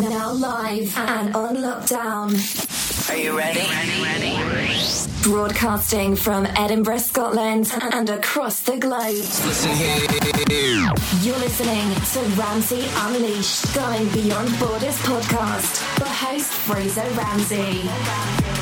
now live and on lockdown. Are you ready? Ready, ready. Broadcasting from Edinburgh, Scotland and across the globe. Listen here. You're listening to Ramsey Unleashed, Going Beyond Borders podcast. The host Fraser Ramsey.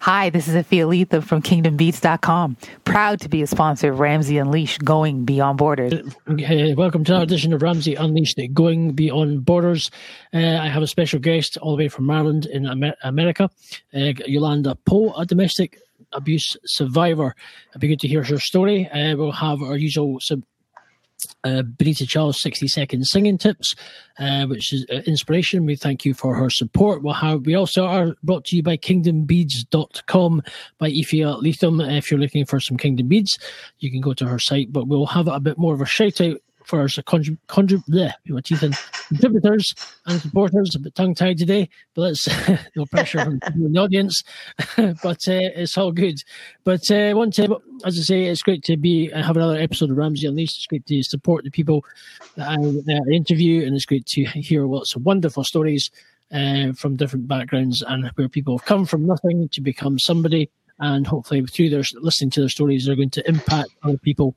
Hi, this is Afia Letha from KingdomBeads.com. Proud to be a sponsor of Ramsey Unleashed Going Beyond Borders. Uh, welcome to our edition of Ramsey Unleashed Going Beyond Borders. Uh, I have a special guest all the way from Maryland in Amer- America, uh, Yolanda Poe, a domestic abuse survivor. It'd be good to hear her story. Uh, we'll have our usual sub- uh, Benita Charles 60 second singing tips, uh, which is uh, inspiration. We thank you for her support. We'll have, we also are brought to you by kingdombeads.com by Ifia Letham. If you're looking for some Kingdom Beads, you can go to her site, but we'll have a bit more of a shout out for our bleh, teeth contributors and supporters. A bit tongue tied today, but let's no pressure from the audience. but uh, it's all good. But uh, one time, as I say, it's great to be uh, have another episode of Ramsey Unleashed. It's great to support the people that I uh, interview, and it's great to hear lots of wonderful stories uh, from different backgrounds and where people have come from nothing to become somebody. And hopefully, through their listening to their stories, they're going to impact other people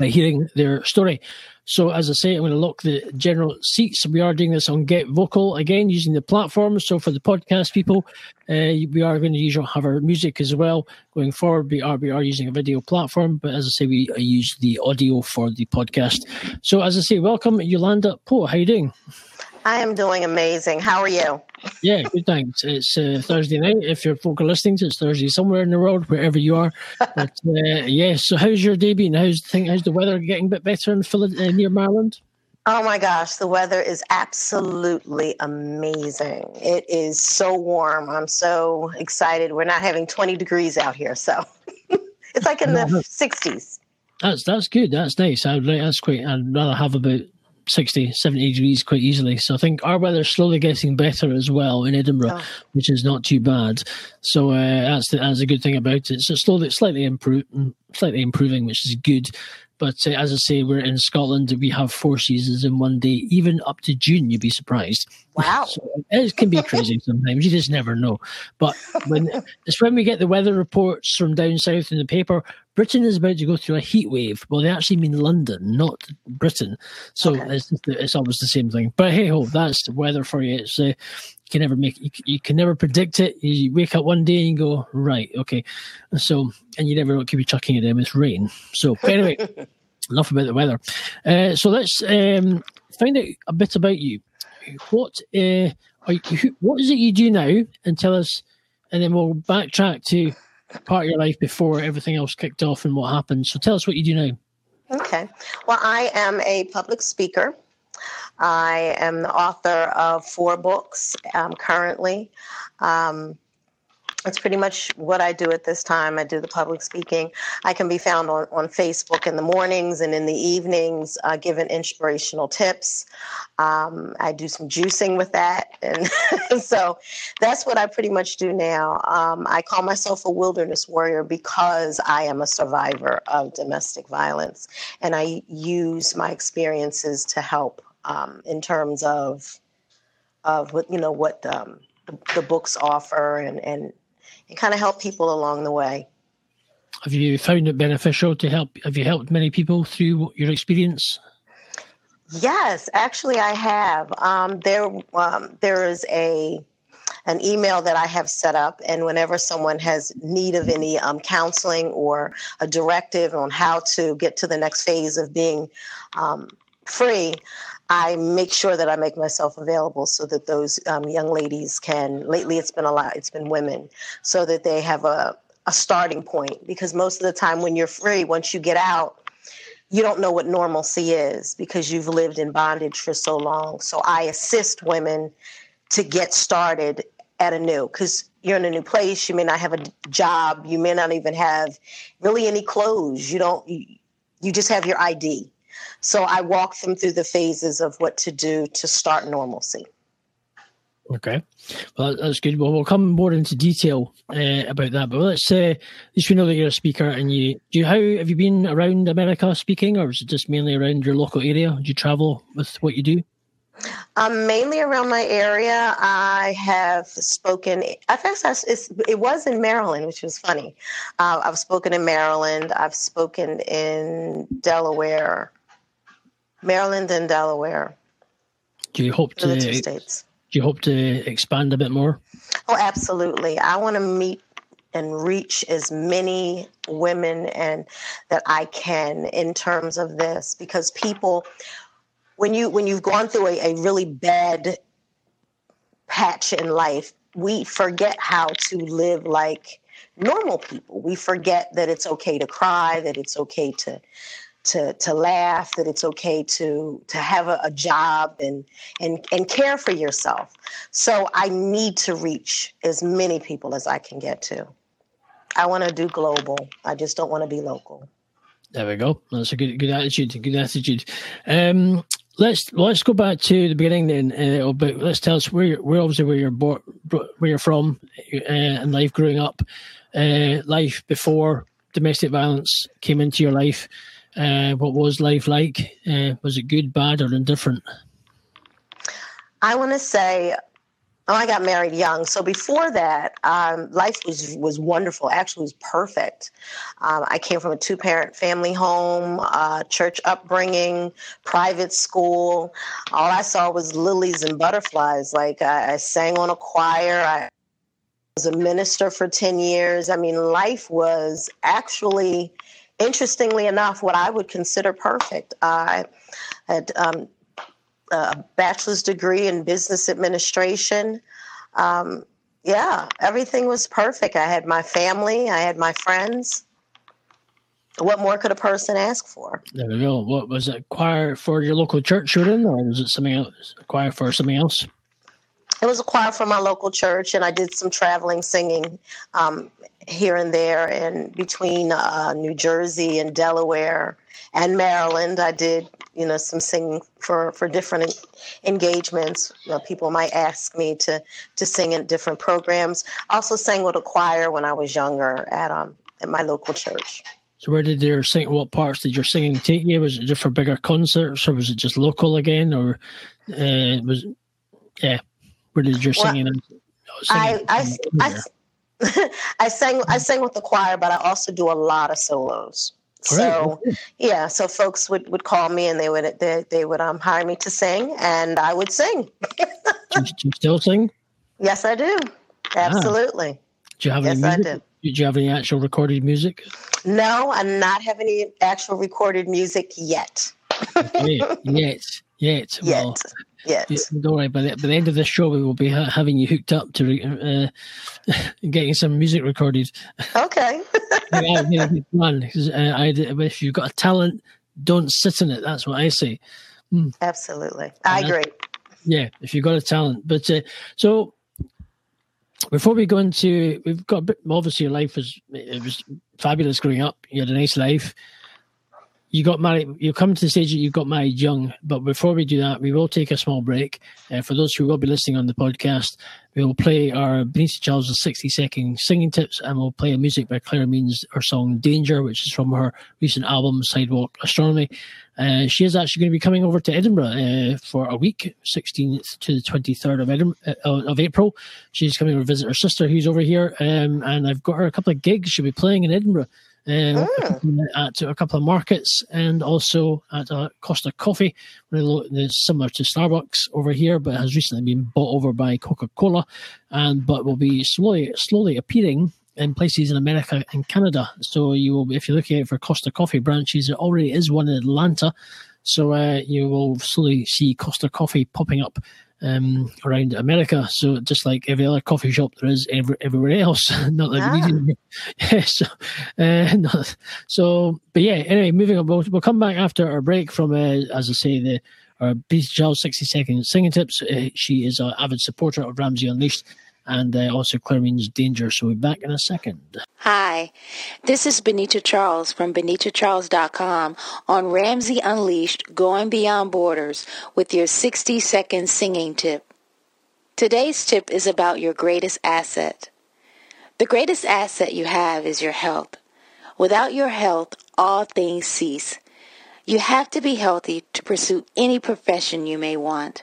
hearing their story. So, as I say, I'm going to lock the general seats. We are doing this on Get Vocal again using the platform. So, for the podcast people, uh, we are going to usually have our music as well going forward. We are, we are using a video platform, but as I say, we use the audio for the podcast. So, as I say, welcome, Yolanda Poe. How you doing? I am doing amazing. How are you? Yeah, good. Thanks. It's uh, Thursday night. If you're folk are listening it's Thursday somewhere in the world, wherever you are. But uh, yeah, so how's your day been? How's the thing? How's the weather getting a bit better in Philadelphia, uh, near Maryland? Oh my gosh, the weather is absolutely amazing. It is so warm. I'm so excited. We're not having 20 degrees out here, so it's like in the 60s. That's that's good. That's nice. I'd like that's quite. I'd rather have about 60, 70 degrees quite easily. So I think our weather's slowly getting better as well in Edinburgh, oh. which is not too bad. So uh, that's the, that's a good thing about it. So slowly, slightly improve, slightly improving, which is good. But uh, as I say, we're in Scotland. We have four seasons in one day, even up to June. You'd be surprised. Wow, so it can be crazy sometimes. You just never know. But when it's when we get the weather reports from down south in the paper, Britain is about to go through a heat wave. Well, they actually mean London, not Britain. So okay. it's, it's always the same thing. But hey ho, that's the weather for you. It's uh, you can never make you, you, can never predict it. You wake up one day and go right, okay. So and you never know it could be chucking at them. It's rain. So anyway, enough about the weather. Uh, so let's um, find out a bit about you. What uh, you, what is it you do now? And tell us, and then we'll backtrack to part of your life before everything else kicked off and what happened. So tell us what you do now. Okay. Well, I am a public speaker. I am the author of four books um, currently. Um, that's pretty much what I do at this time. I do the public speaking. I can be found on, on Facebook in the mornings and in the evenings, uh, giving inspirational tips. Um, I do some juicing with that. And so that's what I pretty much do now. Um, I call myself a wilderness warrior because I am a survivor of domestic violence. And I use my experiences to help um, in terms of, of what, you know, what um, the, the books offer and, and and kind of help people along the way. Have you found it beneficial to help? Have you helped many people through your experience? Yes, actually, I have. Um, there, um, there is a an email that I have set up, and whenever someone has need of any um, counseling or a directive on how to get to the next phase of being um, free, I make sure that I make myself available so that those um, young ladies can. Lately, it's been a lot. It's been women, so that they have a a starting point. Because most of the time, when you're free, once you get out, you don't know what normalcy is because you've lived in bondage for so long. So I assist women to get started at a new because you're in a new place. You may not have a job. You may not even have really any clothes. You don't. You, you just have your ID so I walk them through the phases of what to do to start normalcy. Okay, well that's good. Well, we'll come more into detail uh, about that. But let's say, uh, at least we know that you're a speaker, and you do. You, how have you been around America speaking, or is it just mainly around your local area? Do you travel with what you do? Um, mainly around my area. I have spoken. I guess it was in Maryland, which was funny. Uh, I've spoken in Maryland. I've spoken in Delaware, Maryland and Delaware. Do you hope to? The two states do you hope to expand a bit more? Oh, absolutely. I want to meet and reach as many women and that I can in terms of this because people when you when you've gone through a, a really bad patch in life, we forget how to live like normal people. We forget that it's okay to cry, that it's okay to to to laugh, that it's okay to to have a, a, job and and and care for yourself. So I need to reach as many people as I can get to. I want to do global. I just don't want to be local. There we go. That's a good good attitude. Good attitude. Um, let's let's go back to the beginning then. Uh, but let's tell us where you're, where obviously where you're born, where you're from, uh, and life growing up, uh, life before domestic violence came into your life. Uh, what was life like? Uh, was it good, bad, or indifferent? I want to say, oh, I got married young. So before that, um, life was was wonderful. Actually, was perfect. Um, I came from a two parent family home, uh, church upbringing, private school. All I saw was lilies and butterflies. Like I, I sang on a choir. I was a minister for ten years. I mean, life was actually interestingly enough, what I would consider perfect. I had um, a bachelor's degree in business administration. Um, yeah, everything was perfect. I had my family, I had my friends. What more could a person ask for? There we go. What was it? Choir for your local church you're in, or was it something else? Choir for something else? It was a choir for my local church, and I did some traveling singing um, here and there and between uh, New Jersey and Delaware and Maryland. I did, you know, some singing for, for different engagements. You know, people might ask me to, to sing in different programs. Also sang with a choir when I was younger at, um, at my local church. So where did your sing? What parts did your singing take you? Was it just for bigger concerts, or was it just local again, or uh, was yeah? Where did your singing? Well, singing I, I, I, I sang I sang with the choir, but I also do a lot of solos. So yeah, so folks would, would call me and they would they, they would um hire me to sing and I would sing. do, you, do, you, still sing? Yes, I do. Absolutely. Ah. Do you have yes, any music? I do. Did you have any actual recorded music? No, I'm not having any actual recorded music yet. okay. Yet, yet. Well, yet. Yes. Don't worry. By the, by the end of this show, we will be ha- having you hooked up to uh, getting some music recorded. Okay. yeah, yeah. Uh, I, if you've got a talent, don't sit in it. That's what I say. Mm. Absolutely, I agree. Yeah, if you've got a talent, but uh, so before we go into, we've got a bit, obviously your life was it was fabulous growing up. You had a nice life you got married. You come to the stage that you got married young. But before we do that, we will take a small break. Uh, for those who will be listening on the podcast, we will play our Benita Charles' 60 second singing tips, and we'll play a music by Claire Means, her song "Danger," which is from her recent album "Sidewalk Astronomy." Uh, she is actually going to be coming over to Edinburgh uh, for a week, 16th to the 23rd of, uh, of April. She's coming to visit her sister, who's over here, um, and I've got her a couple of gigs. She'll be playing in Edinburgh uh, mm. at a couple of markets and also at a Costa Coffee, it's similar to Starbucks over here, but has recently been bought over by Coca Cola, and but will be slowly slowly appearing in places in America and Canada. So you will, if you're looking out for Costa Coffee branches, there already is one in Atlanta. So uh, you will slowly see Costa Coffee popping up um, around America. So just like every other coffee shop there is every, everywhere else. not that ah. yeah, so, uh, so, but yeah. Anyway, moving on. We'll, we'll come back after our break from, uh, as I say, the our Benita Charles 60 second singing tips. Uh, she is an avid supporter of Ramsey Unleashed and uh, also Claire Means Danger. So we'll be back in a second. Hi, this is Benita Charles from BenitaCharles.com on Ramsey Unleashed Going Beyond Borders with your 60 second singing tip. Today's tip is about your greatest asset. The greatest asset you have is your health. Without your health, all things cease. You have to be healthy to pursue any profession you may want.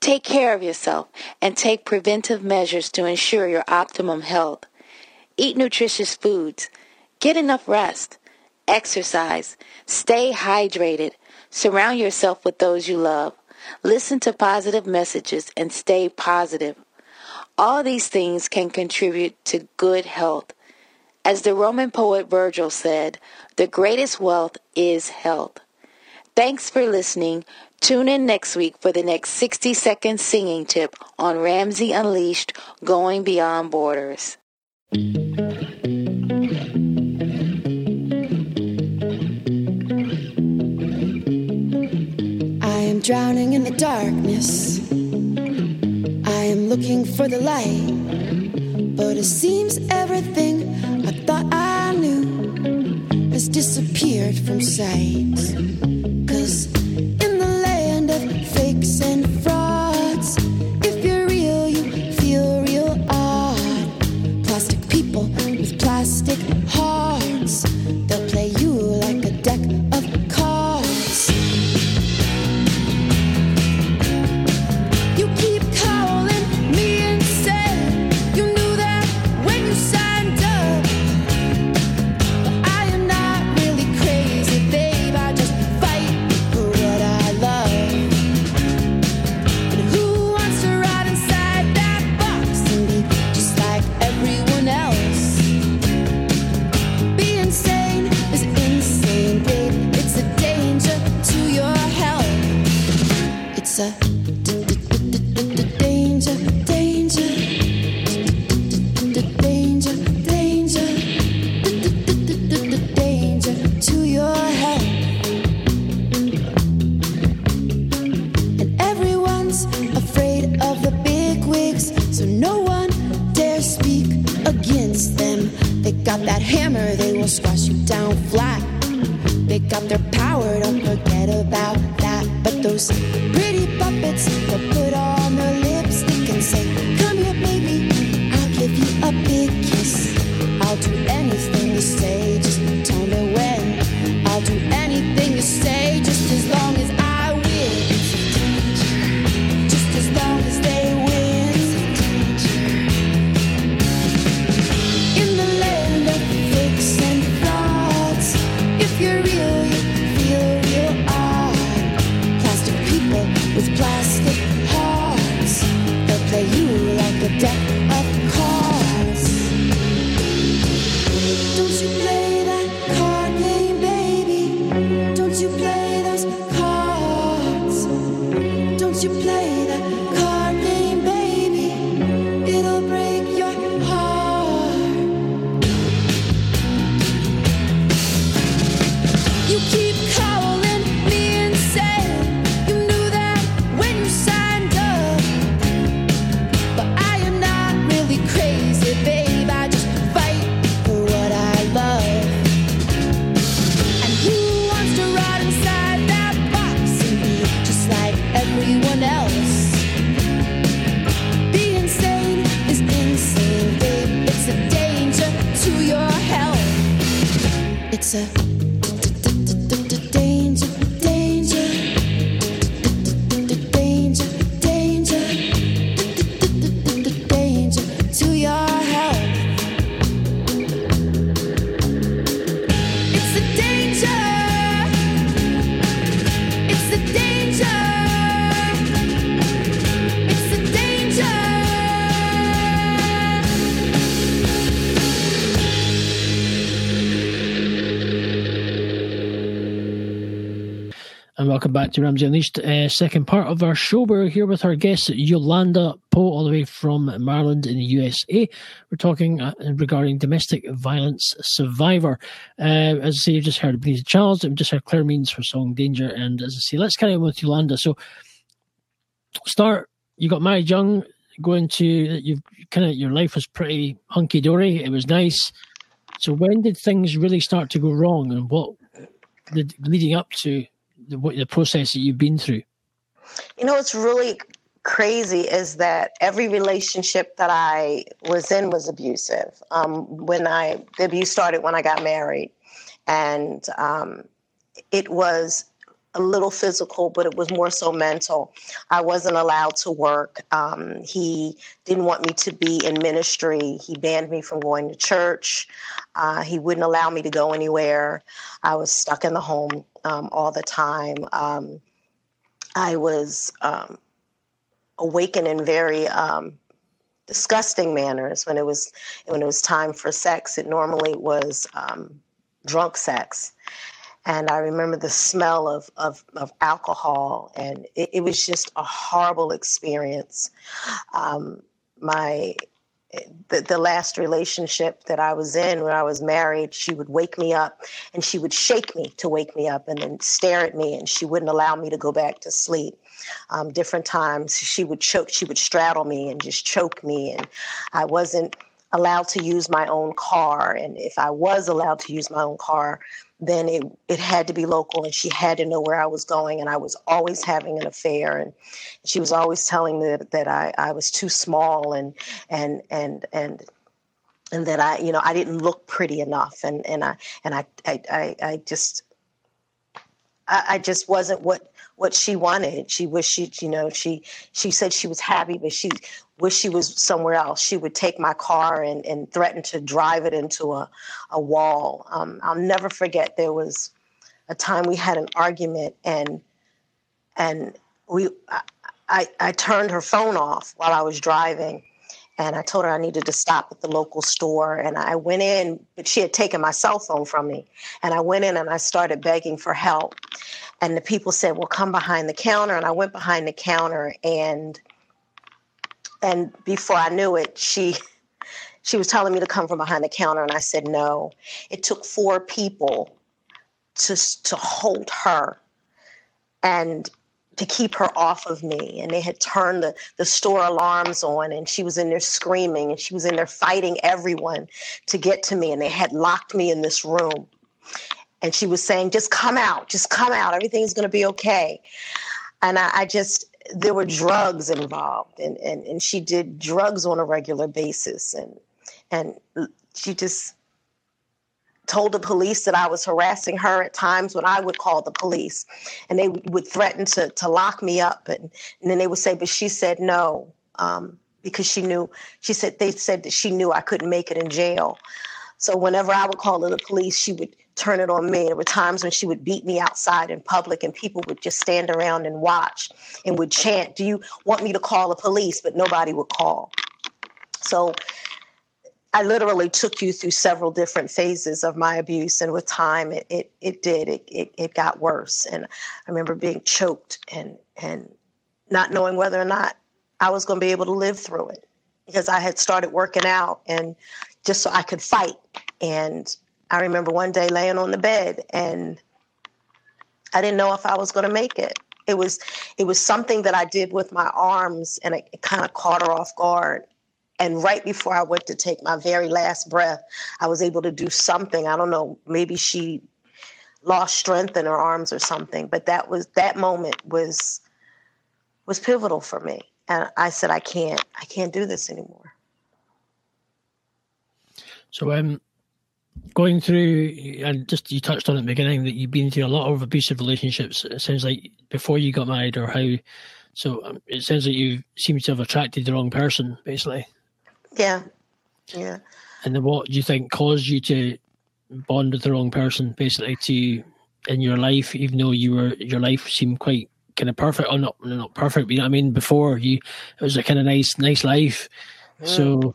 Take care of yourself and take preventive measures to ensure your optimum health. Eat nutritious foods. Get enough rest. Exercise. Stay hydrated. Surround yourself with those you love. Listen to positive messages and stay positive. All these things can contribute to good health. As the Roman poet Virgil said, the greatest wealth is health. Thanks for listening. Tune in next week for the next 60 second singing tip on Ramsey Unleashed Going Beyond Borders. I am drowning in the darkness. I am looking for the light. But it seems everything I thought I knew has disappeared from sight. You're real, you feel real odd. Plastic people with plastic back to Ramsey Unleashed, uh, second part of our show. We're here with our guest, Yolanda Poe, all the way from Maryland in the USA. We're talking uh, regarding domestic violence survivor. Uh, as I say, you just heard Benita Charles, and just heard Claire Means for song Danger. And as I say, let's carry on with Yolanda. So, start, you got married young, going to, you've kind of, your life was pretty hunky dory. It was nice. So, when did things really start to go wrong, and what leading up to the, what, the process that you've been through? You know, it's really crazy is that every relationship that I was in was abusive. Um, when I the abuse started when I got married, and um, it was a little physical, but it was more so mental. I wasn't allowed to work. Um, he didn't want me to be in ministry. He banned me from going to church. Uh, he wouldn't allow me to go anywhere. I was stuck in the home um, all the time. Um, I was um, awakened in very um, disgusting manners when it was when it was time for sex. It normally was um, drunk sex and I remember the smell of of, of alcohol, and it, it, was just a horrible experience. Um, my the, the last relationship that I was in when I was married, she would wake me up and she would shake me to wake me up and then stare at me, and she wouldn't allow me to go back to sleep. Um, different times she would choke, she would straddle me and just choke me, and I wasn't allowed to use my own car. And if I was allowed to use my own car, then it, it had to be local and she had to know where I was going and I was always having an affair and she was always telling me that, that I, I was too small and and and and and that I you know I didn't look pretty enough and and I and I I, I, I just I, I just wasn't what what she wanted. She wished she, you know, she she said she was happy, but she wished she was somewhere else. She would take my car and, and threaten to drive it into a, a wall. Um, I'll never forget there was a time we had an argument and and we I, I turned her phone off while I was driving and I told her I needed to stop at the local store. And I went in, but she had taken my cell phone from me. And I went in and I started begging for help. And the people said, "Well, come behind the counter." And I went behind the counter, and and before I knew it, she she was telling me to come from behind the counter, and I said no. It took four people to to hold her, and to keep her off of me. And they had turned the, the store alarms on, and she was in there screaming, and she was in there fighting everyone to get to me. And they had locked me in this room. And she was saying, Just come out, just come out. Everything's going to be okay. And I, I just, there were drugs involved, and, and, and she did drugs on a regular basis. And, and she just, told the police that I was harassing her at times when I would call the police and they would threaten to, to lock me up. And, and then they would say, but she said no, um, because she knew, she said, they said that she knew I couldn't make it in jail. So whenever I would call the police, she would turn it on me. There were times when she would beat me outside in public and people would just stand around and watch and would chant, do you want me to call the police? But nobody would call. So I literally took you through several different phases of my abuse, and with time, it it, it did it, it it got worse. And I remember being choked and and not knowing whether or not I was going to be able to live through it because I had started working out and just so I could fight. And I remember one day laying on the bed and I didn't know if I was going to make it. It was it was something that I did with my arms, and it, it kind of caught her off guard and right before I went to take my very last breath, I was able to do something. I don't know, maybe she lost strength in her arms or something, but that was that moment was was pivotal for me. And I said, I can't, I can't do this anymore. So, um, going through, and just you touched on at the beginning that you've been through a lot of abusive relationships. It sounds like before you got married, or how. So um, it sounds like you seem to have attracted the wrong person, basically. Yeah. Yeah. And then what do you think caused you to bond with the wrong person, basically, to in your life, even though you were your life seemed quite kind of perfect, or not not perfect, but you know what I mean. Before you, it was a kind of nice nice life. Mm. So,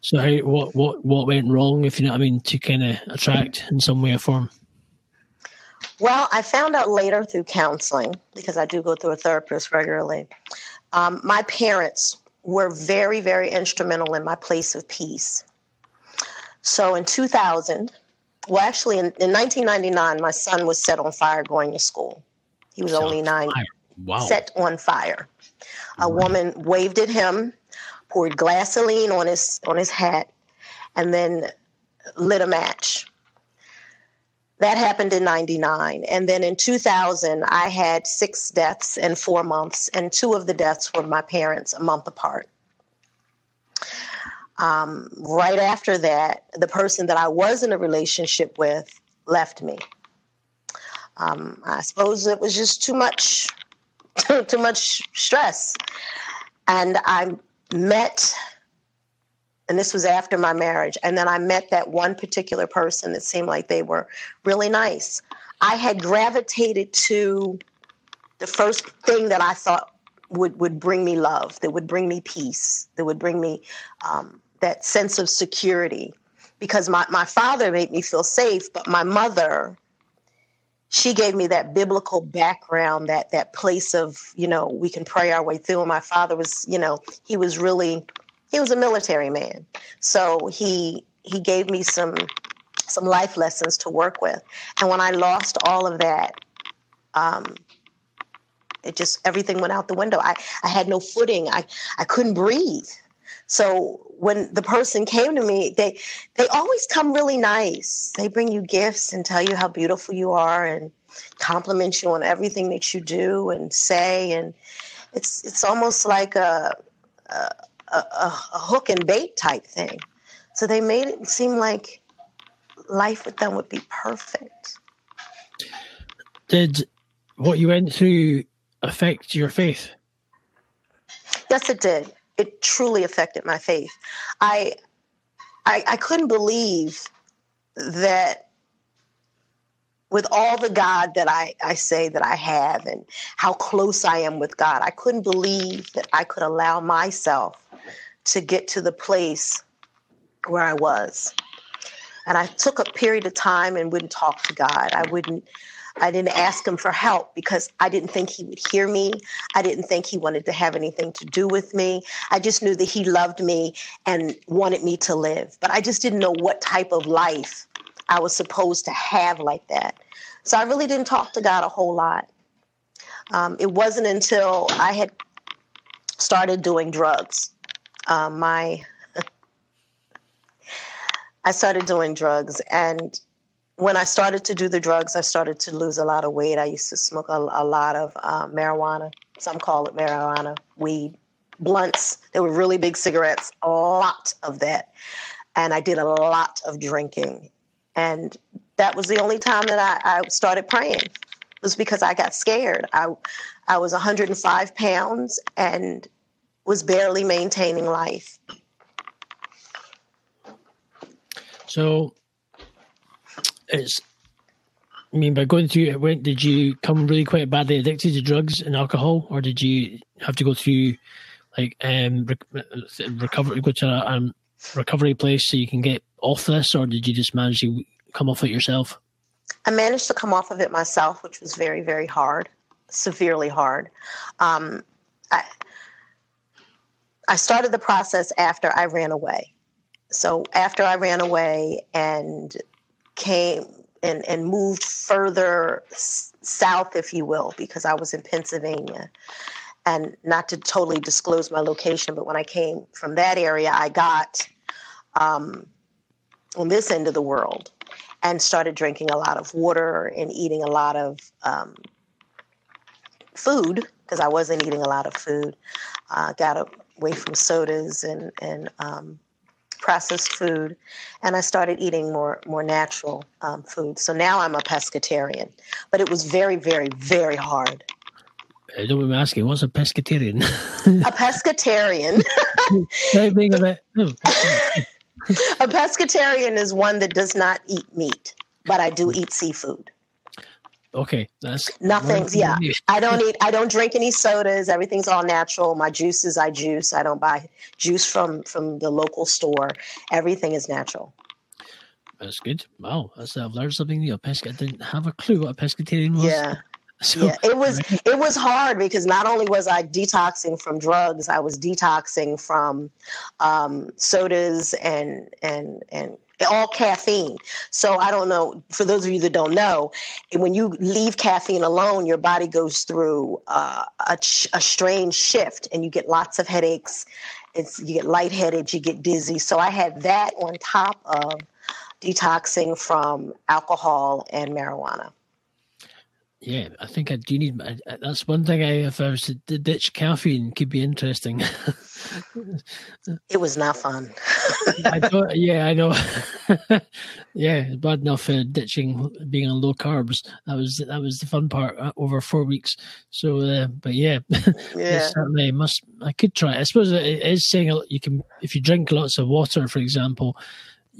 so how what what what went wrong, if you know what I mean, to kind of attract in some way or form? Well, I found out later through counseling because I do go through a therapist regularly. Um, my parents were very, very instrumental in my place of peace. So in 2000, well, actually, in, in 1999, my son was set on fire going to school. He was set only nine. Wow. Set on fire. A woman waved at him, poured gasoline on his on his hat, and then lit a match. that happened in 99 and then in 2000 i had six deaths in four months and two of the deaths were my parents a month apart. Um, right after that the person that i was in a relationship with left me. Um, i suppose it was just too much too much stress. And i met and this was after my marriage and then i met that one particular person that seemed like they were really nice. I had gravitated to the first thing that i thought would would bring me love that would bring me peace that would bring me um, that sense of security. Because my, my father made me feel safe but my mother she gave me that biblical background that that place of you know we can pray our way through. And my father was you know he was really he was a military man. So he he gave me some some life lessons to work with. And when i lost all of that um it just everything went out the window. I i had no footing. I i couldn't breathe so when the person came to me they they always come really nice they bring you gifts and tell you how beautiful you are and compliment you on everything that you do and say and it's it's almost like a, a a, a, hook and bait type thing. So they made it seem like life with them would be perfect. Did what you went through affect your faith? Yes, it did. It truly affected my faith. I, I, I couldn't believe that with all the God that I, I say that I have and how close I am with God, I couldn't believe that I could allow myself to get to the place where I was. And I took a period of time and wouldn't talk to God. I wouldn't I didn't ask him for help because I didn't think he would hear me. I didn't think he wanted to have anything to do with me. I just knew that he loved me and wanted me to live. But I just didn't know what type of life I was supposed to have like that. So I really didn't talk to God a whole lot. Um, it wasn't until I had started doing drugs um, my I started doing drugs, and when I started to do the drugs, I started to lose a lot of weight. I used to smoke a, a lot of uh, marijuana. Some call it marijuana, weed, blunts. They were really big cigarettes, a lot of that. And I did a lot of drinking. And that was the only time that I, I started praying. It was because I got scared. I, I was 105 pounds and was barely maintaining life. So it's I mean, by going through it, when did you come really quite badly addicted to drugs and alcohol, or did you have to go through like um recovery, go to a um, recovery place so you can get off this, or did you just manage to come off it yourself? I managed to come off of it myself, which was very, very hard, severely hard. Um, I, I started the process after I ran away. So after I ran away and came and, and moved further s- south, if you will, because I was in Pennsylvania. And not to totally disclose my location, but when I came from that area, I got um, on this end of the world and started drinking a lot of water and eating a lot of um, food because I wasn't eating a lot of food. Uh, got away from sodas and and um, processed food, and I started eating more more natural um, food. So now I'm a pescatarian, but it was very very very hard. I don't mind asking, what's a pescatarian? a pescatarian. being a, bit, a pescatarian is one that does not eat meat, but I do eat seafood. Okay, that's nothing's. Yeah, I don't eat. I don't drink any sodas. Everything's all natural. My juices, I juice. I don't buy juice from from the local store. Everything is natural. That's good. Wow, that's I've learned something new. A pesca. I didn't have a clue what a pescatarian was. Yeah. So, yeah, it was it was hard because not only was I detoxing from drugs, I was detoxing from um, sodas and and and all caffeine. So I don't know. For those of you that don't know, when you leave caffeine alone, your body goes through uh, a, a strange shift, and you get lots of headaches. It's you get lightheaded, you get dizzy. So I had that on top of detoxing from alcohol and marijuana. Yeah, I think I do need. Uh, uh, that's one thing I, if I was to ditch caffeine, could be interesting. it was not fun. I thought, yeah, I know. yeah, bad enough uh, ditching being on low carbs. That was that was the fun part uh, over four weeks. So, uh, but yeah, yeah, certainly must. I could try. I suppose it is saying you can if you drink lots of water, for example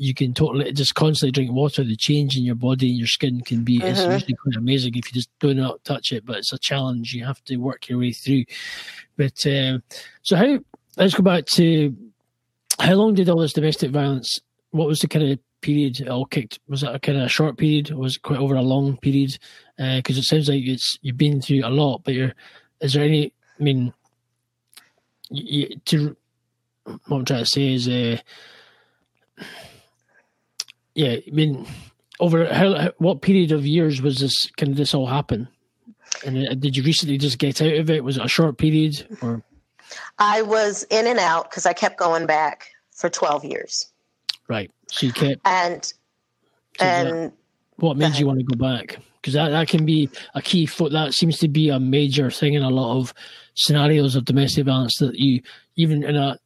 you can totally just constantly drink water. The change in your body and your skin can be it's uh-huh. usually quite amazing if you just do not touch it. But it's a challenge you have to work your way through. But uh, so how? Let's go back to how long did all this domestic violence? What was the kind of period it all kicked? Was it a kind of a short period? Was it quite over a long period? Because uh, it sounds like it's you've been through a lot. But you're is there any? I mean, you, to what I'm trying to say is. Uh, yeah, I mean, over how, what period of years was this? Can this all happen? And uh, did you recently just get out of it? Was it a short period or? I was in and out because I kept going back for twelve years. Right. So you kept and and what made you want to go back? Because that, that can be a key foot. That seems to be a major thing in a lot of scenarios of domestic violence that you even in a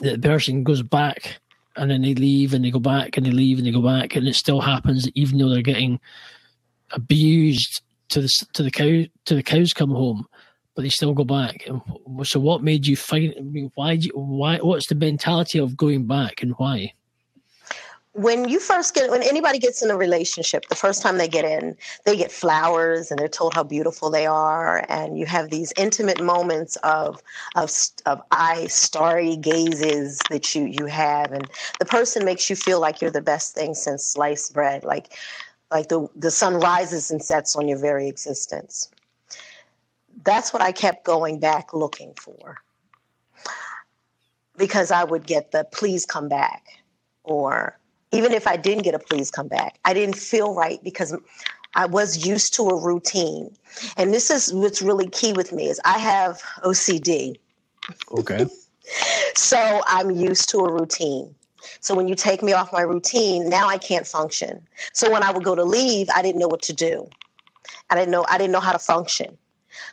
the person goes back and then they leave and they go back and they leave and they go back and it still happens even though they're getting abused to the to the cow to the cows come home but they still go back. So what made you find why why what's the mentality of going back and why? When you first get when anybody gets in a relationship the first time they get in they get flowers and they're told how beautiful they are. And you have these intimate moments of of of eye starry gazes that you you have. And the person makes you feel like you're the best thing since sliced bread. Like like the the sun rises and sets on your very existence that's what i kept going back looking for because i would get the please come back or even if I didn't get a please come back, I didn't feel right because I was used to a routine. And this is what's really key with me is I have OCD. Okay. so I'm used to a routine. So when you take me off my routine, now I can't function. So when I would go to leave, I didn't know what to do. I didn't know I didn't know how to function.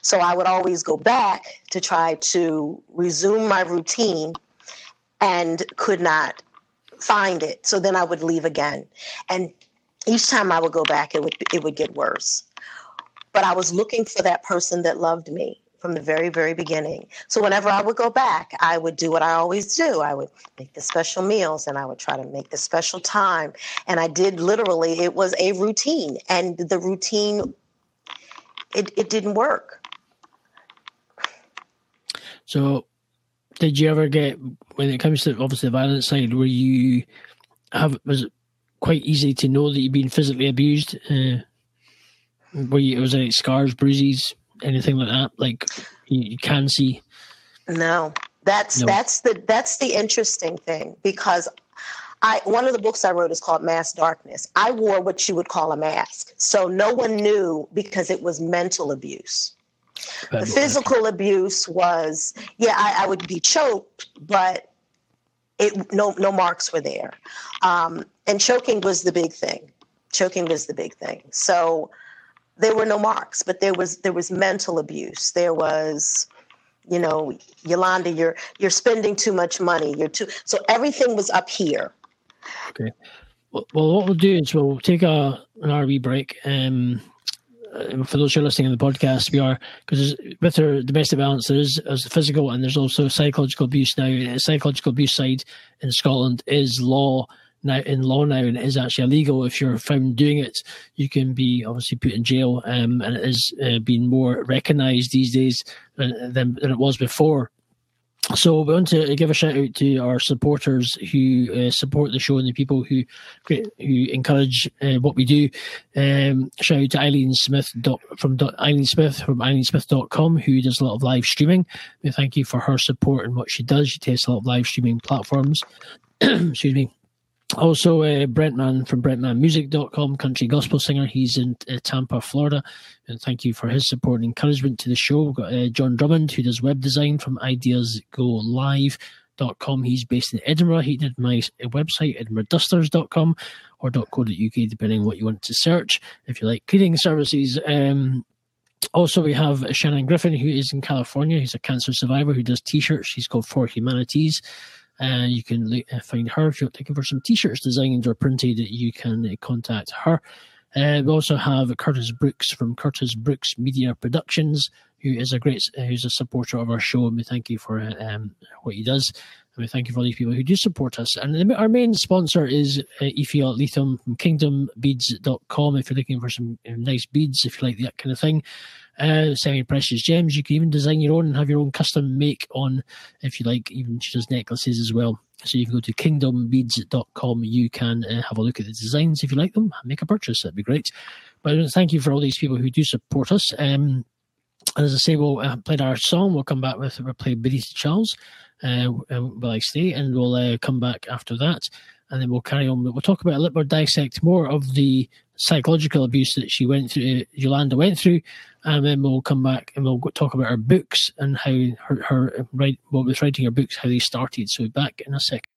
So I would always go back to try to resume my routine and could not find it. So then I would leave again. And each time I would go back, it would it would get worse. But I was looking for that person that loved me from the very, very beginning. So whenever I would go back, I would do what I always do. I would make the special meals and I would try to make the special time. And I did literally, it was a routine. And the routine, it, it didn't work. So did you ever get when it comes to obviously the violent side where you have was it quite easy to know that you've been physically abused uh, were you it was there scars bruises anything like that like you, you can see no that's no. that's the that's the interesting thing because I one of the books I wrote is called Mass Darkness. I wore what you would call a mask. So no one knew because it was mental abuse. The physical abuse was, yeah, I, I, would be choked, but it no no marks were there, um, and choking was the big thing. Choking was the big thing. So there were no marks, but there was there was mental abuse. There was, you know, Yolanda, you're you're spending too much money. You're too so everything was up here. Okay. Well, what we'll do is we'll take a an RV break. Um, uh, for those who are listening to the podcast, we are because with our domestic violence, there is there's physical and there's also psychological abuse now. The psychological abuse side in Scotland is law now in law now and it is actually illegal if you're found doing it you can be obviously put in jail um, and it is uh, being more recognized these days than, than it was before so we want to give a shout out to our supporters who uh, support the show and the people who who encourage uh, what we do. Um, shout out to Eileen Smith dot, from dot, Eileen Smith from eileensmith.com who does a lot of live streaming. We thank you for her support and what she does. She takes a lot of live streaming platforms. Excuse me. Also, uh, Brentman from BrentmanMusic.com, country gospel singer. He's in uh, Tampa, Florida. And thank you for his support and encouragement to the show. We've got uh, John Drummond, who does web design from Ideas Go Live. edinburghdusters.com. He's based in Edinburgh. He did my website, edinburghdusters.com or .co.uk, depending on what you want to search. If you like cleaning services, um, also, we have Shannon Griffin, who is in California. He's a cancer survivor who does T-shirts. She's called For Humanities. Uh, you can lo- uh, find her if you're looking for some T-shirts designed or printed. You can uh, contact her. Uh, we also have Curtis Brooks from Curtis Brooks Media Productions, who is a great, who's a supporter of our show, and we thank you for um, what he does. And we thank you for all these people who do support us. And our main sponsor is uh, Ethiol Lithium from kingdombeads.com. If you're looking for some nice beads, if you like that kind of thing, uh, semi precious gems, you can even design your own and have your own custom make on, if you like, even she does necklaces as well. So you can go to kingdombeads.com. You can uh, have a look at the designs if you like them, make a purchase. That'd be great. But uh, thank you for all these people who do support us. Um, and as I say, we'll uh, play our song. We'll come back with we'll play Benita Charles. Uh, will I stay? And we'll uh, come back after that, and then we'll carry on. We'll talk about a little more, dissect more of the psychological abuse that she went through, uh, Yolanda went through, and then we'll come back and we'll talk about her books and how her her write what was writing her books, how they started. So back in a second.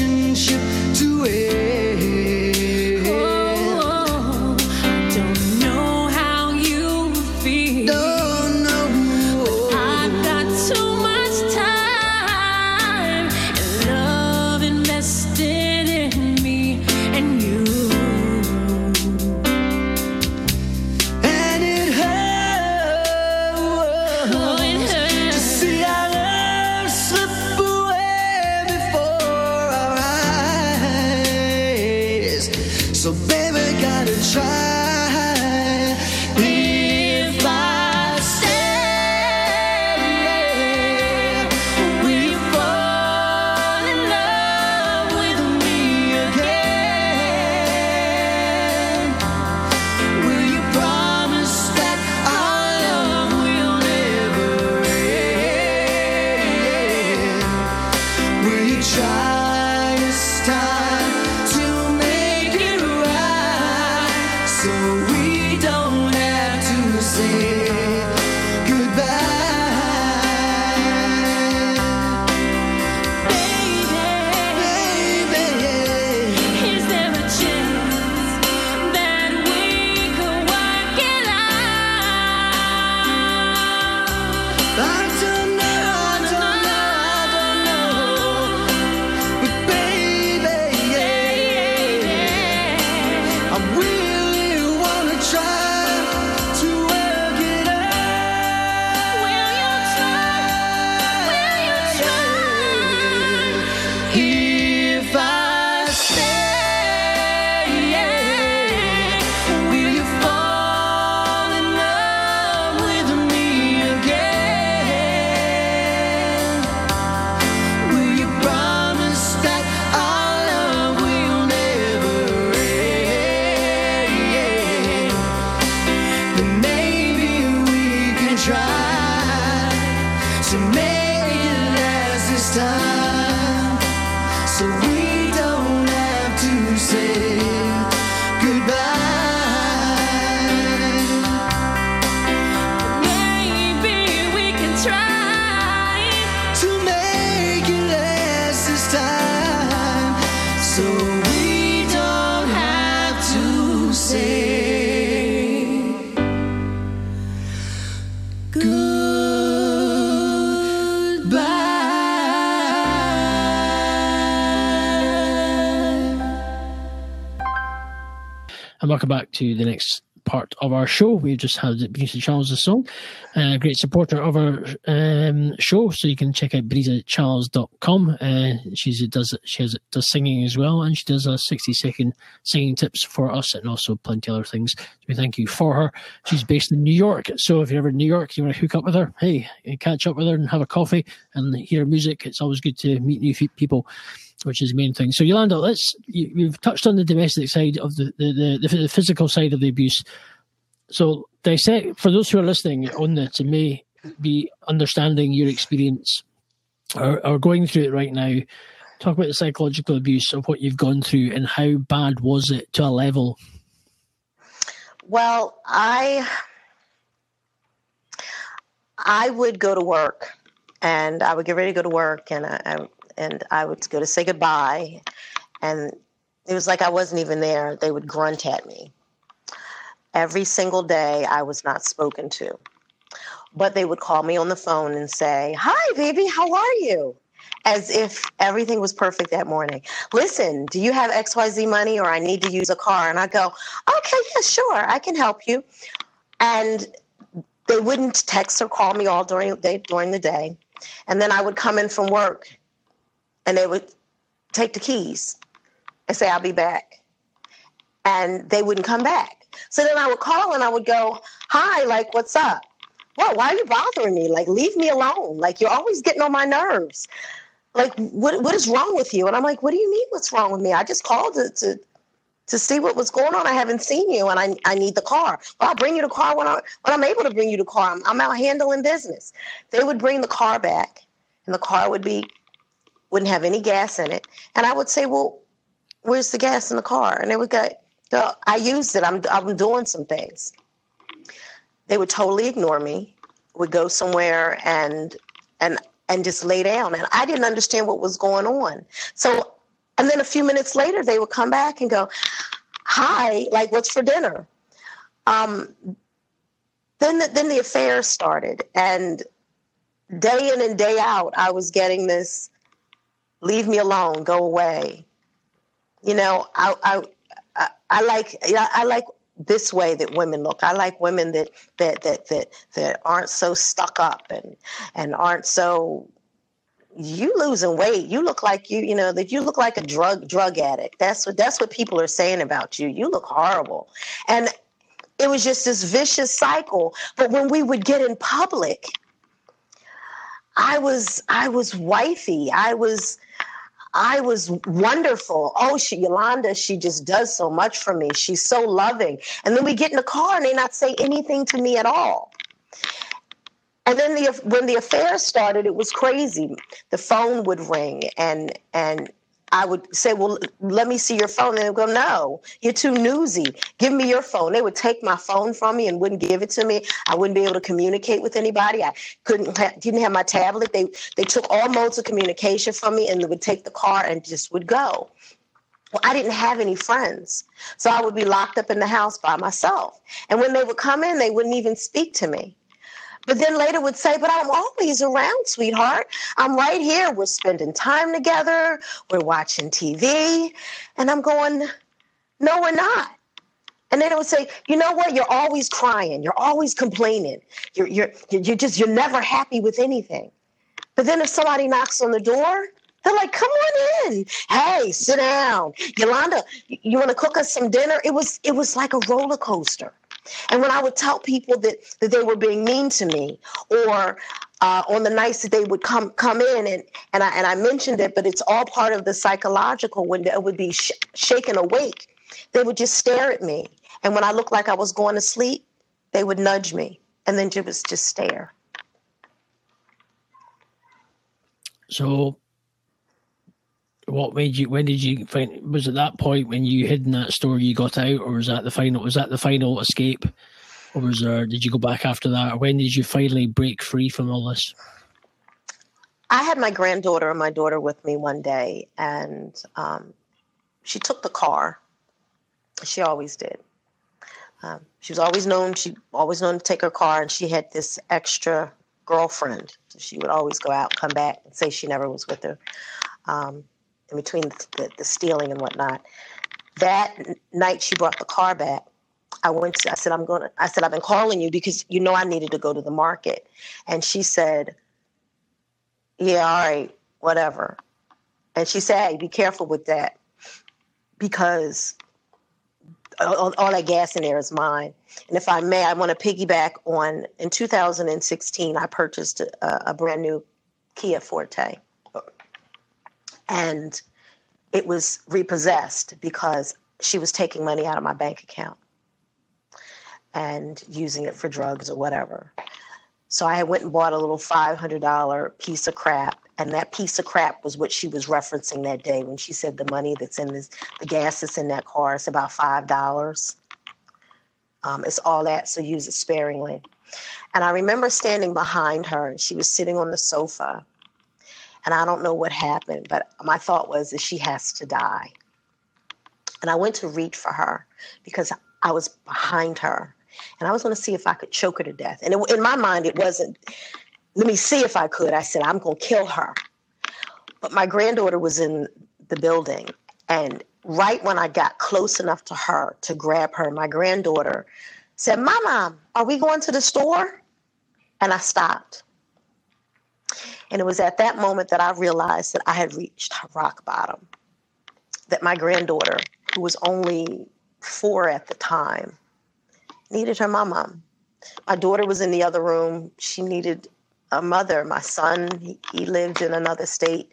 Relationship to to the next part of our show. We just had Brisa Charles' song, a great supporter of our um, show. So you can check out brisacharles.com. Uh, she does she has does singing as well, and she does a sixty second singing tips for us, and also plenty other things. So we thank you for her. She's based in New York, so if you're ever in New York, you want to hook up with her, hey, catch up with her and have a coffee and hear music. It's always good to meet new people which is the main thing. So, Yolanda, let's you, have touched on the domestic side of the the, the the, physical side of the abuse. So, dissect for those who are listening on this and may be understanding your experience or, or going through it right now. Talk about the psychological abuse of what you've gone through and how bad was it to a level. Well, I I would go to work and I would get ready to go to work and I, I and I would go to say goodbye, and it was like I wasn't even there. They would grunt at me. Every single day, I was not spoken to. But they would call me on the phone and say, Hi, baby, how are you? As if everything was perfect that morning. Listen, do you have XYZ money or I need to use a car? And I go, Okay, yeah, sure, I can help you. And they wouldn't text or call me all during the day, during the day. And then I would come in from work and they would take the keys and say, I'll be back. And they wouldn't come back. So then I would call and I would go, Hi, like, what's up? Well, why are you bothering me? Like, leave me alone. Like, you're always getting on my nerves. Like, what what is wrong with you? And I'm like, What do you mean what's wrong with me? I just called to to, to see what was going on. I haven't seen you and I, I need the car. Well, I'll bring you the car when, I, when I'm able to bring you the car. I'm, I'm out handling business. They would bring the car back and the car would be wouldn't have any gas in it. And I would say, well, where's the gas in the car? And they would go, I used it. I'm, I'm doing some things. They would totally ignore me, would go somewhere and, and, and just lay down. And I didn't understand what was going on. So, and then a few minutes later, they would come back and go, hi, like, what's for dinner? Um, then, the, then the affair started. And day in and day out, I was getting this leave me alone, go away. You know, I I I, like I like this way that women look. I like women that that that that that aren't so stuck up and and aren't so you losing weight. You look like you, you know, that you look like a drug drug addict. That's what that's what people are saying about you. You look horrible. And it was just this vicious cycle. But when we would get in public, I was I was wifey. I was I was wonderful. Oh, she Yolanda, she just does so much for me. She's so loving. And then we get in the car and they not say anything to me at all. And then the when the affair started, it was crazy. The phone would ring and and I would say, Well, let me see your phone. And they would go, No, you're too newsy. Give me your phone. They would take my phone from me and wouldn't give it to me. I wouldn't be able to communicate with anybody. I couldn't ha- didn't have my tablet. They they took all modes of communication from me and would take the car and just would go. Well, I didn't have any friends. So I would be locked up in the house by myself. And when they would come in, they wouldn't even speak to me. But then later would say, But I'm always around, sweetheart. I'm right here. We're spending time together. We're watching TV. And I'm going, No, we're not. And then it would say, you know what? You're always crying. You're always complaining. You're, you're, you're just, you're never happy with anything. But then if somebody knocks on the door, they're like, come on in. Hey, sit down. Yolanda, you want to cook us some dinner? It was, it was like a roller coaster. And when I would tell people that, that they were being mean to me, or uh, on the nights that they would come come in, and and I and I mentioned it, but it's all part of the psychological. When they would be sh- shaken awake, they would just stare at me, and when I looked like I was going to sleep, they would nudge me, and then just just stare. So what made you? When did you find? Was it that point when you hid in that store you got out, or was that the final? Was that the final escape, or was there? Did you go back after that? Or when did you finally break free from all this? I had my granddaughter and my daughter with me one day, and um, she took the car. She always did. Um, she was always known. She always known to take her car, and she had this extra girlfriend. So she would always go out, come back, and say she never was with her. Um, in between the, the, stealing and whatnot. that night she brought the car back. I went to, I said, I'm going to, I said, I've been calling you because you know I needed to go to the market. And she said, Yeah, all right, whatever. And she said, Hey, be careful with that because all, all that gas in there is mine. And if I may, I want to piggyback on in 2016, I purchased a, a brand new Kia Forte. And it was repossessed because she was taking money out of my bank account and using it for drugs or whatever. So I went and bought a little $500 piece of crap. And that piece of crap was what she was referencing that day when she said the money that's in this, the gas that's in that car is about $5. Um, it's all that, so use it sparingly. And I remember standing behind her, and she was sitting on the sofa. And I don't know what happened, but my thought was that she has to die. And I went to reach for her because I was behind her and I was going to see if I could choke her to death. And it, in my mind, it wasn't, let me see if I could. I said, I'm going to kill her. But my granddaughter was in the building. And right when I got close enough to her to grab her, my granddaughter said, Mama, are we going to the store? And I stopped. And it was at that moment that I realized that I had reached rock bottom. That my granddaughter, who was only four at the time, needed her mama. My daughter was in the other room. She needed a mother. My son, he, he lived in another state.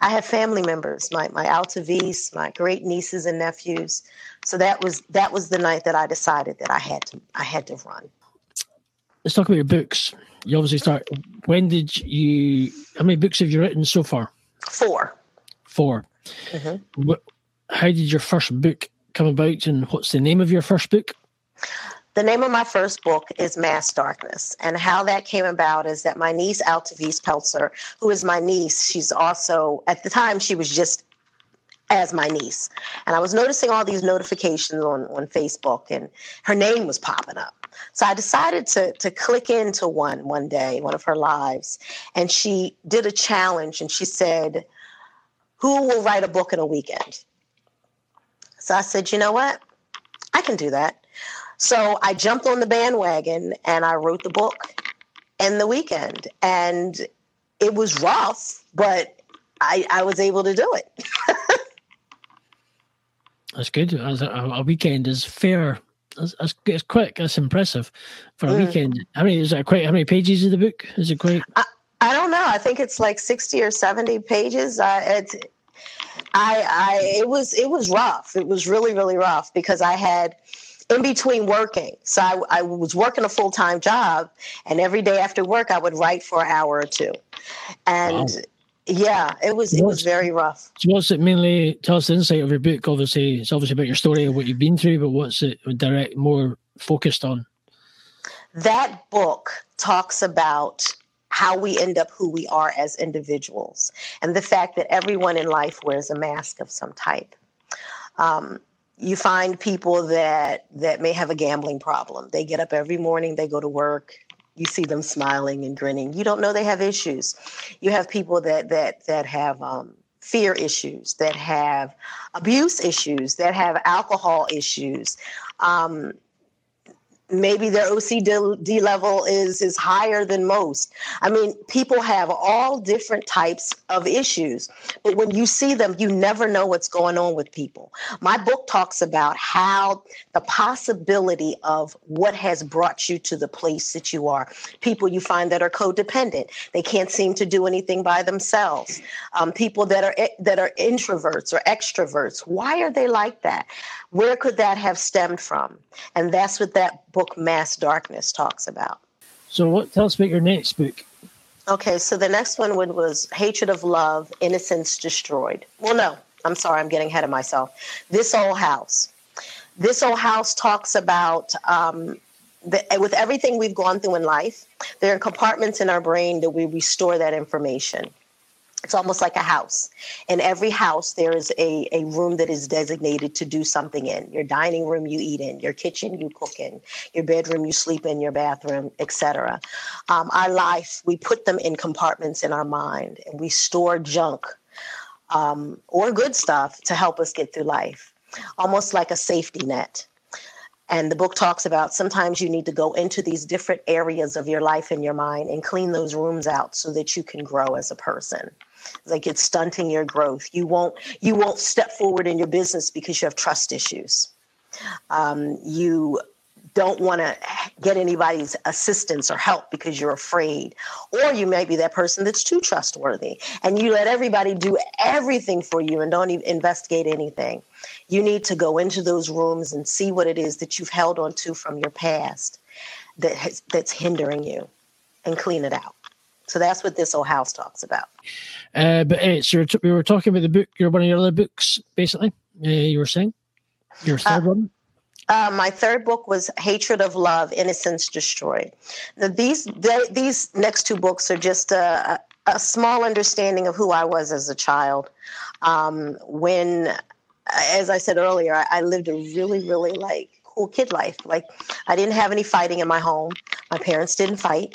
I had family members, my my Altavis, my great nieces and nephews. So that was that was the night that I decided that I had to I had to run. Let's talk about your books. You obviously start. When did you? How many books have you written so far? Four. 4 Mm-hmm. What, how did your first book come about, and what's the name of your first book? The name of my first book is Mass Darkness. And how that came about is that my niece, Altavis Peltzer, who is my niece, she's also, at the time, she was just as my niece. And I was noticing all these notifications on, on Facebook, and her name was popping up. So I decided to, to click into one one day, one of her lives. And she did a challenge, and she said, Who will write a book in a weekend? So I said, You know what? I can do that. So I jumped on the bandwagon and I wrote the book in the weekend. And it was rough, but I, I was able to do it. That's good. A, a weekend is fair. That's, that's, it's quick. That's impressive for a Mm. weekend. How many is that? Quite how many pages of the book? Is it quite? I don't know. I think it's like 60 or 70 pages. Uh, it's, I, I, it was, it was rough. It was really, really rough because I had in between working. So I, I was working a full time job, and every day after work, I would write for an hour or two. And Wow. Yeah, it was, it was very rough. So what's it mainly? Tell us the insight of your book. Obviously, it's obviously about your story and what you've been through, but what's it direct more focused on? that book talks about how we end up who we are as individuals and the fact that everyone in life wears a mask of some type. Um, you find people that that may have a gambling problem. They get up every morning, they go to work. You see them smiling and grinning. You don't know they have issues. You have people that that that have um, fear issues, that have abuse issues, that have alcohol issues. Um, maybe their OCD level is is higher than most. I mean, people have all different types of issues, but when you see them, you never know what's going on with people. My book talks about how the possibility of what has brought you to the place that you are. People you find that are codependent, they can't seem to do anything by themselves. Um, people that are that are introverts or extroverts, why are they like that? Where could that have stemmed from? And that's what that book, Mass Darkness, talks about. So, what? Tell us about your next book. Okay, so the next one would- was Hatred of Love, Innocence Destroyed. Well, no, I'm sorry, I'm getting ahead of myself. This Old House. This Old House talks about, um, the, with everything we've gone through in life, there are compartments in our brain that we restore that information. It's almost like a house. In every house, there is a, a room that is designated to do something in. Your dining room, you eat in. Your kitchen, you cook in. Your bedroom, you sleep in. Your bathroom, etc. Um, our life, we put them in compartments in our mind, and we store junk um, or good stuff to help us get through life. almost like a safety net. And the book talks about sometimes you need to go into these different areas of your life and your mind and clean those rooms out so that you can grow as a person. Like it's stunting your growth. You won't you won't step forward in your business because you have trust issues. Um, you don't want to get anybody's assistance or help because you're afraid. Or you may be that person that's too trustworthy and you let everybody do everything for you and don't even investigate anything. You need to go into those rooms and see what it is that you've held on to from your past that has, that's hindering you and clean it out. So that's what this old house talks about. Uh, but uh, so we were talking about the book, your one of your other books, basically. Uh, you were saying your third Uh, one. Uh, my third book was Hatred of Love, Innocence Destroyed. Now, these they, these next two books are just a, a, a small understanding of who I was as a child. Um, when, as I said earlier, I, I lived a really, really like cool kid life. Like I didn't have any fighting in my home. My parents didn't fight.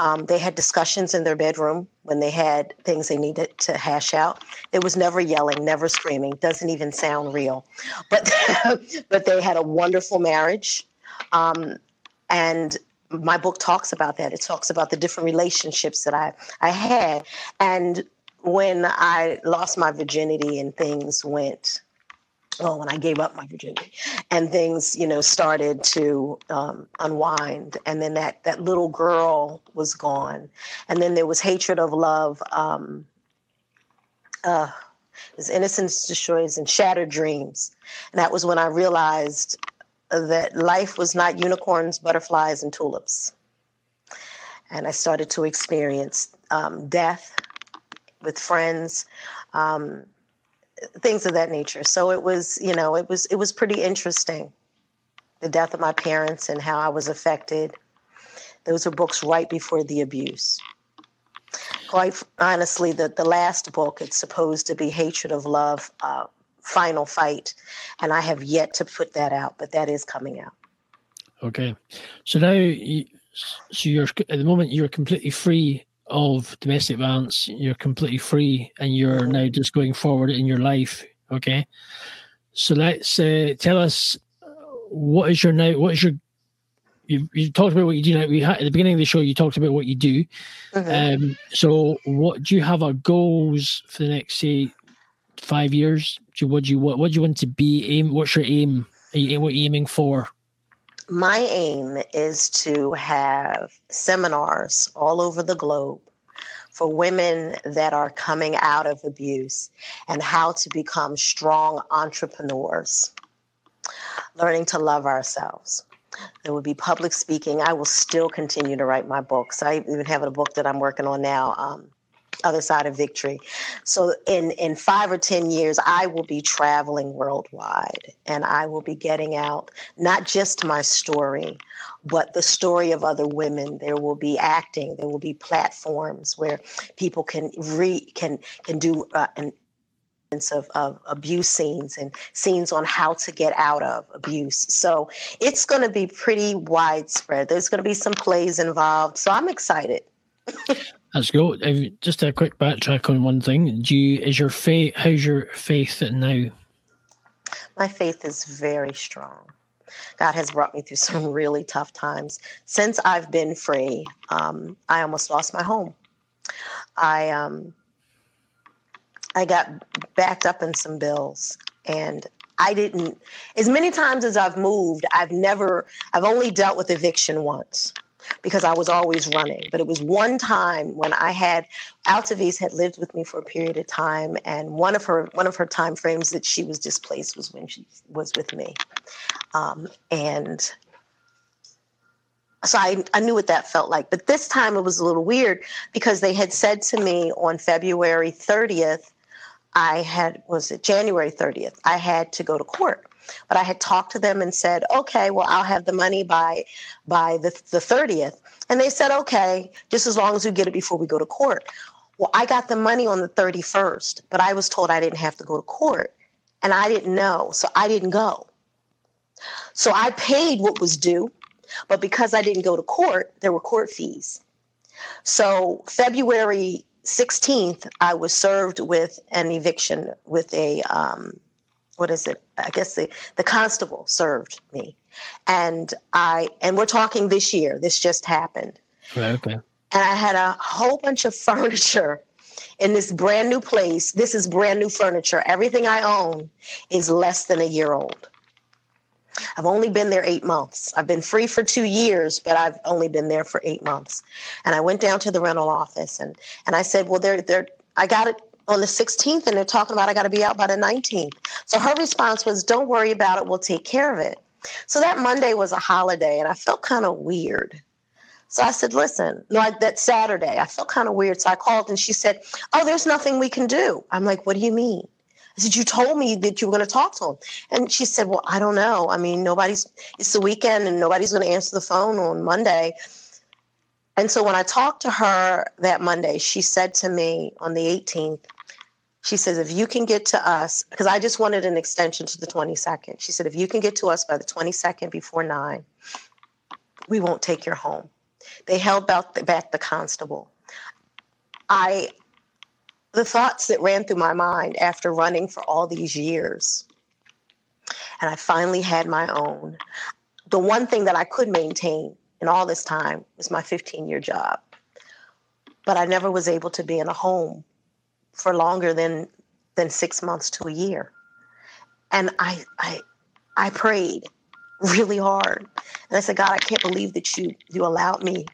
Um, they had discussions in their bedroom when they had things they needed to hash out. There was never yelling, never screaming. Doesn't even sound real, but but they had a wonderful marriage, um, and my book talks about that. It talks about the different relationships that I I had, and when I lost my virginity and things went well, when I gave up my virginity, and things, you know, started to um, unwind, and then that that little girl was gone, and then there was hatred of love. Um, uh, there's innocence destroys and shattered dreams, and that was when I realized that life was not unicorns, butterflies, and tulips, and I started to experience um, death with friends. Um, things of that nature. So it was, you know, it was it was pretty interesting. The death of my parents and how I was affected. Those are books right before the abuse. Quite honestly, the, the last book, it's supposed to be Hatred of Love, uh, Final Fight. And I have yet to put that out, but that is coming out. Okay, so now, you, so you're at the moment you're completely free of domestic violence. You're completely free, and you're now just going forward in your life. Okay, so let's uh, tell us what is your now. What is your you, you talked about what you do now. We had, at the beginning of the show, you talked about what you do. Um, so, what do you have our goals for the next say five years? Do you, what do you what, what do you want to be? Aim. What's your aim? Are you, what are you aiming for? My aim is to have seminars all over the globe for women that are coming out of abuse and how to become strong entrepreneurs, learning to love ourselves. There will be public speaking. I will still continue to write my books. I even have a book that I'm working on now, um, Other Side of Victory. So in in five or ten years, I will be traveling worldwide, and I will be getting out not just my story, but the story of other women. There will be acting. There will be platforms where people can re can can do uh, an of, of abuse scenes and scenes on how to get out of abuse. So it's going to be pretty widespread. There's going to be some plays involved. So I'm excited. Let's go. Just a quick backtrack on one thing. Do you is your faith? How's your faith now? My faith is very strong. God has brought me through some really tough times. Since I've been free, um, I almost lost my home. I um, I got backed up in some bills, and I didn't. As many times as I've moved, I've never. I've only dealt with eviction once because I was always running. But it was one time when I had Altavis had lived with me for a period of time, and one of her one of her time frames that she was displaced was when she was with me, um, and so I, I knew what that felt like. But this time it was a little weird because they had said to me on February 30th, I had was it January 30th, I had to go to court. But I had talked to them and said, okay, well, I'll have the money by by the, the 30th. And they said, okay, just as long as we get it before we go to court. Well, I got the money on the 31st, but I was told I didn't have to go to court. And I didn't know, so I didn't go. So I paid what was due, but because I didn't go to court, there were court fees. So February 16th, I was served with an eviction with a um, what is it? I guess the, the constable served me. And I and we're talking this year. This just happened. Right, okay. And I had a whole bunch of furniture in this brand new place. This is brand new furniture. Everything I own is less than a year old. I've only been there eight months. I've been free for two years, but I've only been there for eight months. And I went down to the rental office and and I said, Well, they're they're I got it on the 16th and they're talking about I got to be out by the 19th. So her response was, Don't worry about it, we'll take care of it. So that Monday was a holiday and I felt kind of weird. So I said, listen, like that Saturday, I felt kind of weird. So I called and she said, oh, there's nothing we can do. I'm like, what do you mean? I said, you told me that you were going to talk to him. And she said, well, I don't know. I mean, nobody's, it's the weekend and nobody's going to answer the phone on Monday. And so when I talked to her that Monday, she said to me on the 18th, she says, if you can get to us, because I just wanted an extension to the 22nd. She said, if you can get to us by the 22nd before nine, we won't take your home. They held back the, back the constable. I, the thoughts that ran through my mind after running for all these years, and I finally had my own. The one thing that I could maintain in all this time was my 15 year job. But I never was able to be in a home for longer than than six months to a year. And I I I prayed really hard. And I said, God, I can't believe that you you allowed me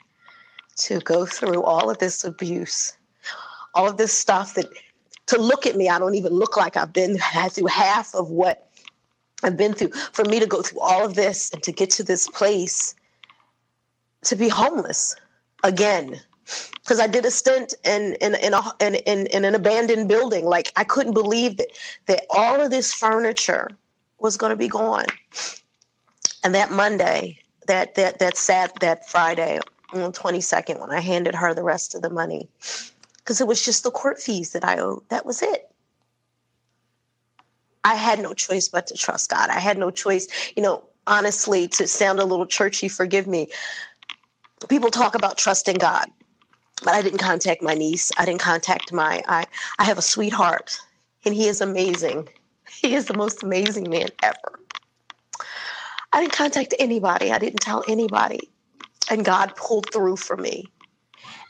to go through all of this abuse, all of this stuff that to look at me, I don't even look like I've been through half of what I've been through. For me to go through all of this and to get to this place to be homeless again. Because I did a stint in in in, a, in in in an abandoned building. Like I couldn't believe that that all of this furniture was going to be gone. And that Monday, that that that sad that Friday on the 22nd, when I handed her the rest of the money, because it was just the court fees that I owed. That was it. I had no choice but to trust God. I had no choice, you know, honestly, to sound a little churchy, forgive me. People talk about trusting God, but I didn't contact my niece. I didn't contact my I I have a sweetheart and he is amazing. He is the most amazing man ever. I didn't contact anybody. I didn't tell anybody. And God pulled through for me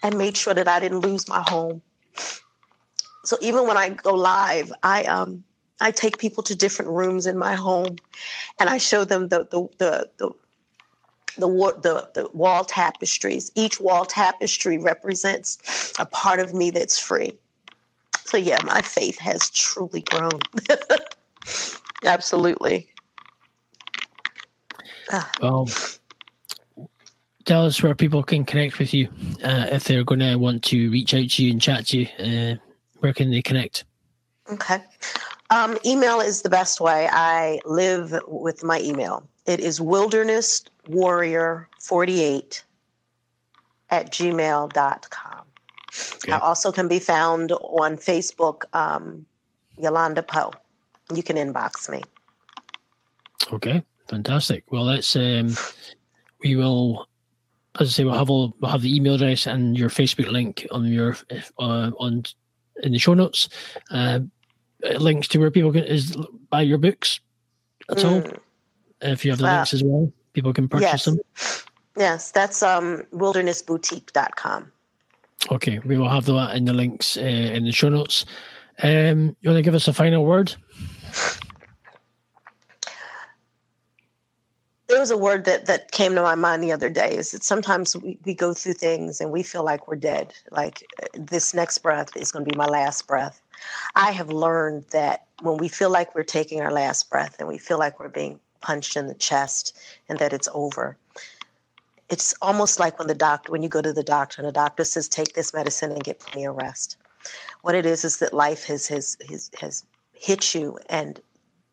and made sure that I didn't lose my home. So even when I go live, I um I take people to different rooms in my home and I show them the the the the the, the, the wall tapestries. Each wall tapestry represents a part of me that's free. So yeah, my faith has truly grown. Absolutely. Well, tell us where people can connect with you uh, if they're going to want to reach out to you and chat to you. Uh, where can they connect? Okay. Um, email is the best way. I live with my email. It is wildernesswarrior48 at gmail.com. Okay. I also can be found on Facebook, um, Yolanda Poe. You can inbox me. Okay, fantastic. Well, let's um, we will, as I say, we'll have all we'll have the email address and your Facebook link on your uh, on in the show notes. Uh, links to where people can is buy your books. That's all. If you have the Uh, links as well, people can purchase yes. them. Yes, that's um, wildernessboutique.com. Okay, we will have that in the links uh, in the show notes. Um, you want to give us a final word? there was a word that that came to my mind the other day is that sometimes we, we go through things and we feel like we're dead like this next breath is going to be my last breath i have learned that when we feel like we're taking our last breath and we feel like we're being punched in the chest and that it's over it's almost like when the doctor when you go to the doctor and the doctor says take this medicine and get plenty of rest what it is is that life has has has, has hit you and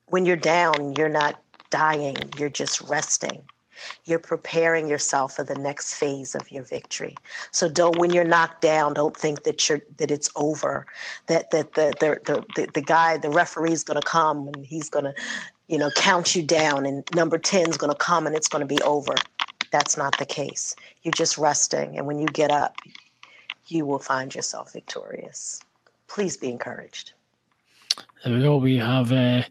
when you're down you're not dying, you're just resting. You're preparing yourself for the next phase of your victory. So don't when you're knocked down, don't think that you're that it's over. That that the the the, the, the guy, the referee's gonna come and he's gonna, you know, count you down and number 10 is gonna come and it's gonna be over. That's not the case. You're just resting. And when you get up, you will find yourself victorious. Please be encouraged. There we go. We have uh,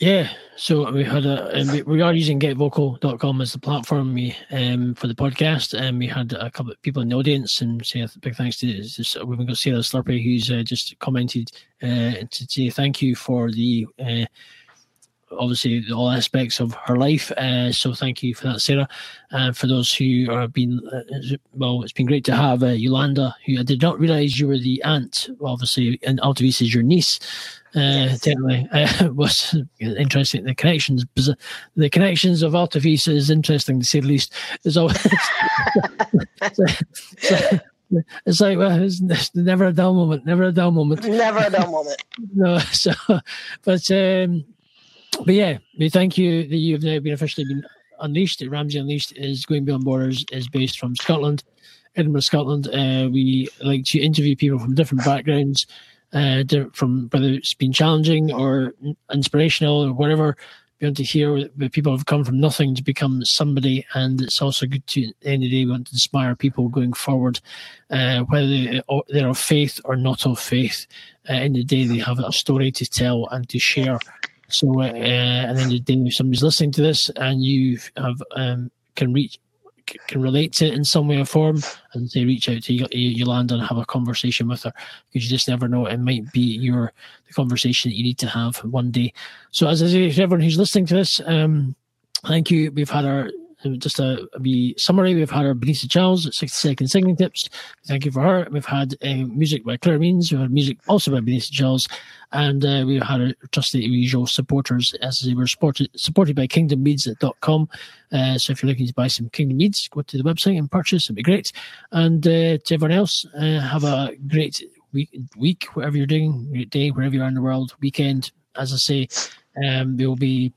Yeah, so we had a and we, we are using getvocal.com as the platform we um for the podcast, and we had a couple of people in the audience, and say a big thanks to this, we've got Sarah Slurpy who's uh, just commented uh, to say thank you for the uh, obviously all aspects of her life. Uh, so thank you for that, Sarah. And for those who are been uh, well, it's been great to have uh, Yolanda, who I did not realise you were the aunt. Obviously, and Altavis is your niece. Uh, definitely uh, was interesting. The connections, the connections of Altavis is interesting to say the least. It's always so, so, it's like well, it's, it's never a dull moment, never a dull moment, Never a dull moment. no, so but um, but yeah, we thank you that you've now been officially been unleashed. Ramsey Unleashed is going beyond borders. is based from Scotland, Edinburgh, Scotland. Uh, we like to interview people from different backgrounds, uh, from whether it's been challenging or inspirational or whatever. We want to hear that people have come from nothing to become somebody, and it's also good to the end the day we want to inspire people going forward, uh, whether or they're of faith or not of faith. Uh, in the day, they have a story to tell and to share. So, uh, and then the day somebody's listening to this and you have um, can reach can relate to it in some way or form, and they reach out to Y- Yolanda and have a conversation with her because you just never know it might be your the conversation that you need to have one day. So, as I say, everyone who's listening to this, um, thank you. We've had our just a, wee summary. We've had our Benita Charles 60 second singing tips. Thank you for her. We've had uh, music by Claire Means. We've had music also by Benita Charles. And uh, we've had our the usual supporters as they were supported, supported by kingdombeads.com. Uh, so if you're looking to buy some Kingdom Beads, go to the website and purchase. It'd be great. And uh, to everyone else, uh, have a great week, week, whatever you're doing, great day, wherever you are in the world, weekend. As I say, um, we'll be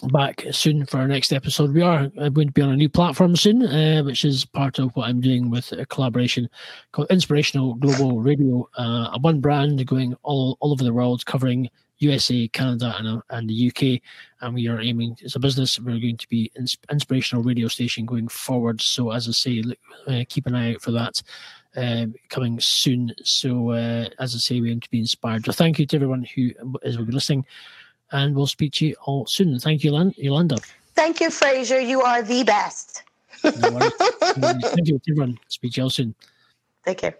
back soon for our next episode. We are uh, going to be on a new platform soon, uh, which is part of what I'm doing with a collaboration called Inspirational Global Radio, uh, a one brand going all, all over the world, covering USA, Canada, and, uh, and the UK. And we are aiming as a business, we're going to be ins- inspirational radio station going forward. So, as I say, look, uh, keep an eye out for that. Um, coming soon. So, uh, as I say, we aim to be inspired. So, thank you to everyone who is listening and we'll speak to you all soon. Thank you, Lan- Yolanda. Thank you, Fraser. You are the best. No. Thank you, everyone. Speak to you all soon. Take care.